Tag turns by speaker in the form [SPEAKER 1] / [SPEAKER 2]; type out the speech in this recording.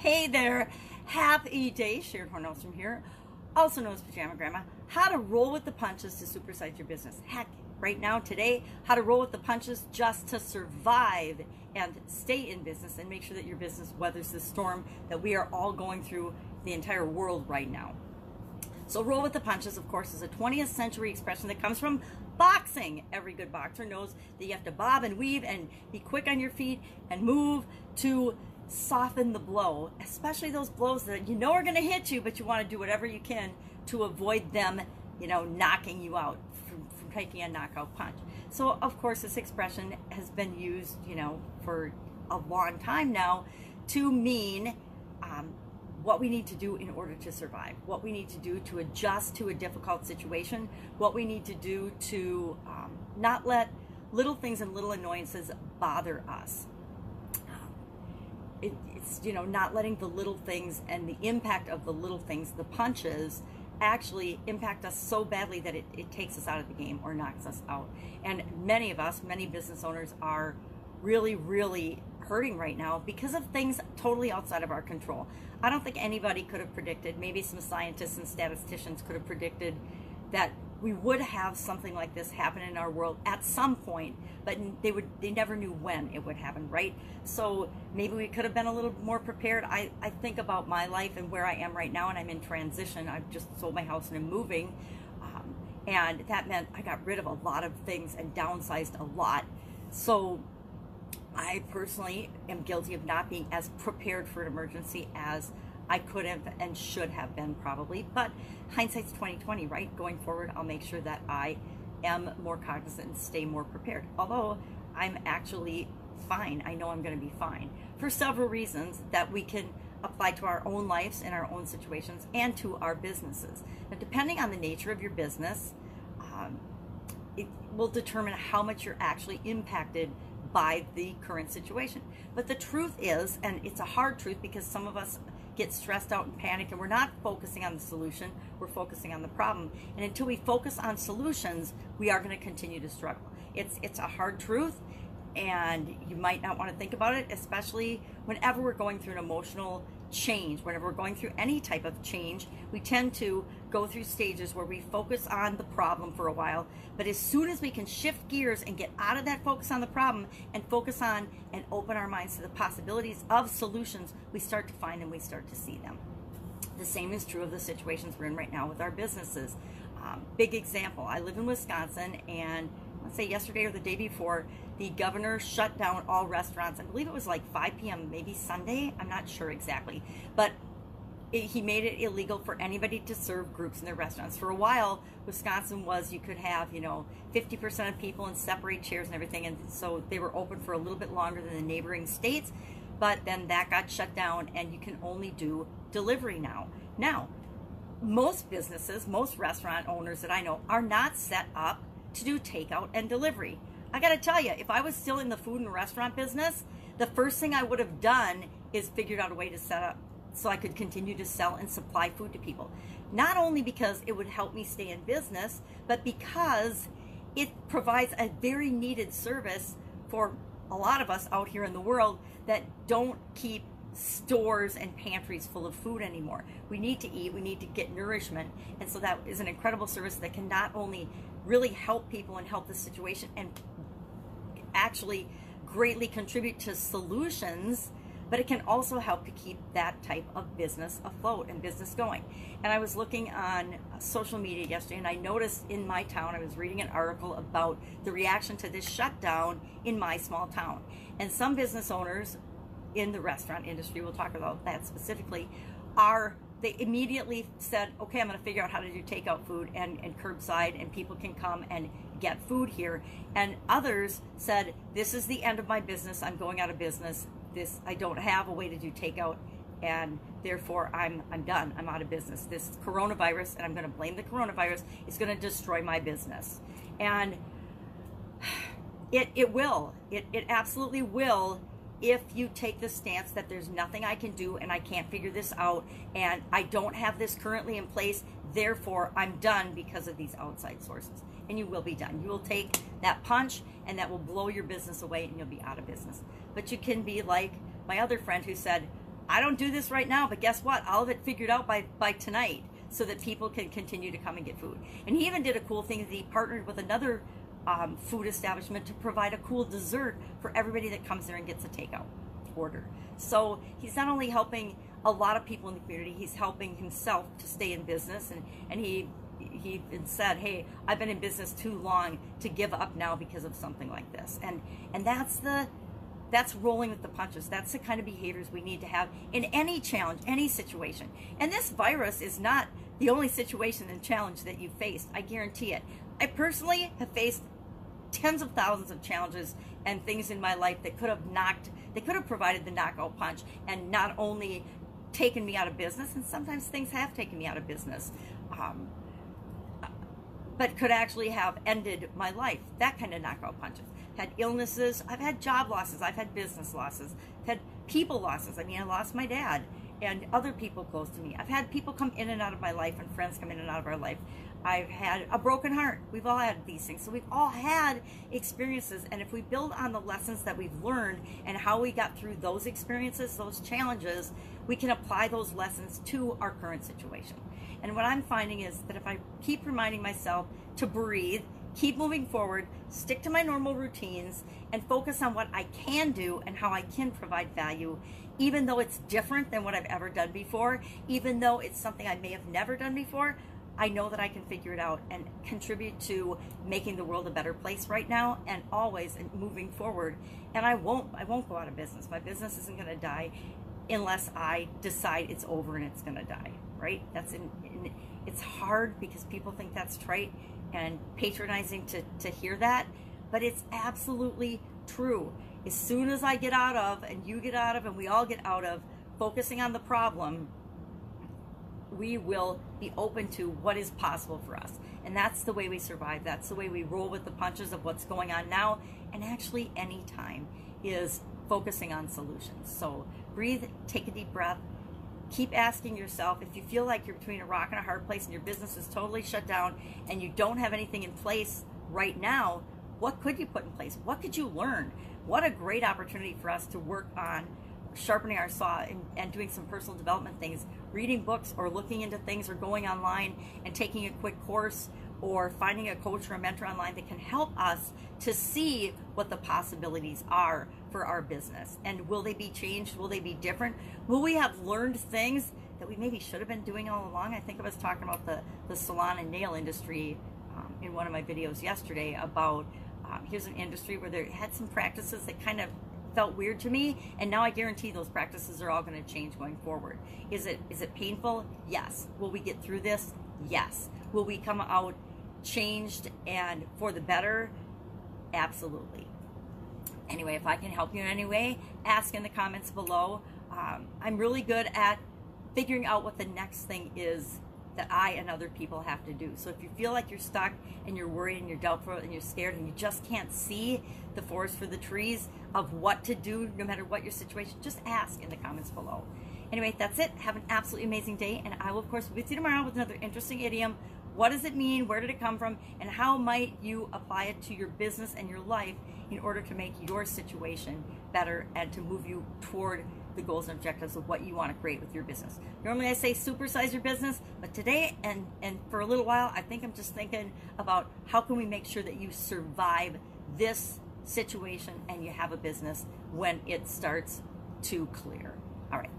[SPEAKER 1] Hey there, happy day. Sharon Hornelstrom here, also known as Pajama Grandma. How to roll with the punches to supersize your business. Heck, right now, today, how to roll with the punches just to survive and stay in business and make sure that your business weathers the storm that we are all going through the entire world right now. So, roll with the punches, of course, is a 20th century expression that comes from boxing. Every good boxer knows that you have to bob and weave and be quick on your feet and move to soften the blow, especially those blows that you know are going to hit you, but you want to do whatever you can to avoid them, you know, knocking you out from, from taking a knockout punch. So, of course, this expression has been used, you know, for a long time now to mean um, what we need to do in order to survive, what we need to do to adjust to a difficult situation, what we need to do to um, not let little things and little annoyances bother us it, it's you know not letting the little things and the impact of the little things the punches actually impact us so badly that it, it takes us out of the game or knocks us out. And many of us many business owners are really really hurting right now because of things totally outside of our control. I don't think anybody could have predicted maybe some scientists and statisticians could have predicted that we would have something like this happen in our world at some point, but they would they never knew when it would happen, right? So maybe we could have been a little more prepared. I, I think about my life and where I am right now, and I'm in transition. I've just sold my house and I'm moving, um, and that meant I got rid of a lot of things and downsized a lot. So I personally am guilty of not being as prepared for an emergency as I could have and should have been probably, but hindsight's 2020, right? Going forward, I'll make sure that I am more cognizant and stay more prepared. Although I'm actually fine. I know I'm going to be fine for several reasons that we can apply to our own lives and our own situations and to our businesses. Now, depending on the nature of your business, um, it will determine how much you're actually impacted by the current situation. But the truth is, and it's a hard truth because some of us get stressed out and panic and we're not focusing on the solution we're focusing on the problem. And until we focus on solutions we are going to continue to struggle. It's it's a hard truth and you might not want to think about it especially whenever we're going through an emotional change. Whenever we're going through any type of change we tend to go through stages where we focus on the problem for a while. But as soon as we can shift gears and get out of that focus on the problem and focus on and open our minds to the possibilities of solutions we start to find and we start to see them. The same is true of the situations we're in right now with our businesses. Um, big example i live in wisconsin and say yesterday or the day before, the governor shut down all restaurants. I believe it was like 5 p.m., maybe Sunday. I'm not sure exactly. But it, he made it illegal for anybody to serve groups in their restaurants. For a while, Wisconsin was you could have, you know, 50% of people in separate chairs and everything. And so they were open for a little bit longer than the neighboring states. But then that got shut down and you can only do delivery now. Now, most businesses, most restaurant owners that I know are not set up to do takeout and delivery. I gotta tell you, if I was still in the food and restaurant business, the first thing I would have done is figured out a way to set up so I could continue to sell and supply food to people. Not only because it would help me stay in business, but because it provides a very needed service for a lot of us out here in the world that don't keep stores and pantries full of food anymore. We need to eat, we need to get nourishment. And so that is an incredible service that can not only really help people and help the situation and actually greatly contribute to solutions but it can also help to keep that type of business afloat and business going. And I was looking on social media yesterday and I noticed in my town, I was reading an article about the reaction to this shutdown in my small town. And some business owners in the restaurant industry, we'll talk about that specifically, are they immediately said, okay, I'm going to figure out how to do takeout food and, and curbside, and people can come and get food here. And others said, this is the end of my business. I'm going out of business. This I don't have a way to do takeout, and therefore I'm I'm done. I'm out of business. This coronavirus, and I'm going to blame the coronavirus, is going to destroy my business. And it it will. It it absolutely will if you take the stance that there's nothing I can do and I can't figure this out and I don't have this currently in place, therefore I'm done because of these outside sources. And you will be done. You will take that punch and that will blow your business away and you'll be out of business. But you can be like my other friend who said, I don't do this right now, but guess what? I'll have it figured out by, by tonight so that people can continue to come and get food. And he even did a cool thing that he partnered with another um, food establishment to provide a cool dessert for everybody that comes there and gets a takeout order. So he's not only helping a lot of people in the community, he's helping himself to stay in business. And, and he he said, "Hey, I've been in business too long to give up now because of something like this." And and that's the that's rolling with the punches. That's the kind of behaviors we need to have in any challenge, any situation. And this virus is not the only situation and challenge that you faced. I guarantee it. I personally have faced tens of thousands of challenges and things in my life that could have knocked, they could have provided the knockout punch and not only taken me out of business, and sometimes things have taken me out of business. Um, but could actually have ended my life. That kind of knockout punches. Had illnesses. I've had job losses. I've had business losses. I've had people losses. I mean, I lost my dad and other people close to me. I've had people come in and out of my life and friends come in and out of our life. I've had a broken heart. We've all had these things. So we've all had experiences. And if we build on the lessons that we've learned and how we got through those experiences, those challenges, we can apply those lessons to our current situation. And what I'm finding is that if I keep reminding myself to breathe, keep moving forward, stick to my normal routines, and focus on what I can do and how I can provide value, even though it's different than what I've ever done before, even though it's something I may have never done before, I know that I can figure it out and contribute to making the world a better place right now and always and moving forward. And I won't I won't go out of business. My business isn't going to die unless I decide it's over and it's going to die, right? That's in, in, it's hard because people think that's trite and patronizing to, to hear that, but it's absolutely true. As soon as I get out of, and you get out of, and we all get out of focusing on the problem, we will be open to what is possible for us. And that's the way we survive. That's the way we roll with the punches of what's going on now. And actually, any time is focusing on solutions. So breathe, take a deep breath. Keep asking yourself if you feel like you're between a rock and a hard place and your business is totally shut down and you don't have anything in place right now, what could you put in place? What could you learn? What a great opportunity for us to work on sharpening our saw and, and, doing some personal development things, reading books or looking into things or going online and taking a quick course or finding a coach or a mentor online that can help us to see what the possibilities are for our business. And will they be changed? Will they be different? Will we have learned things that we maybe should have been doing all along? I think I was talking about the, the salon and nail industry um, in one of my videos yesterday about um, here's an industry where they had some practices that kind of felt weird to me and now i guarantee those practices are all going to change going forward. Is it is it painful? Yes. Will we get through this? Yes. Will we come out changed and for the better? Absolutely. Anyway if i can help you in any way ask in the comments below. Um, i'm really good at figuring out what the next thing is that I and other people have to do. So if you feel like you're stuck and you're worried and you're doubtful and you're scared and you just can't see the forest for the trees of what to do no matter what your situation, just ask in the comments below. Anyway, that's it. Have an absolutely amazing day, and I will, of course, be with you tomorrow with another interesting idiom. What does it mean? Where did it come from? And how might you apply it to your business and your life in order to make your situation better and to move you toward the goals and objectives of what you want to create with your business. Normally I say supersize your business, but today and, and for a little while, I think I'm just thinking about how can we make sure that you survive this situation and you have a business when it starts to clear. All right.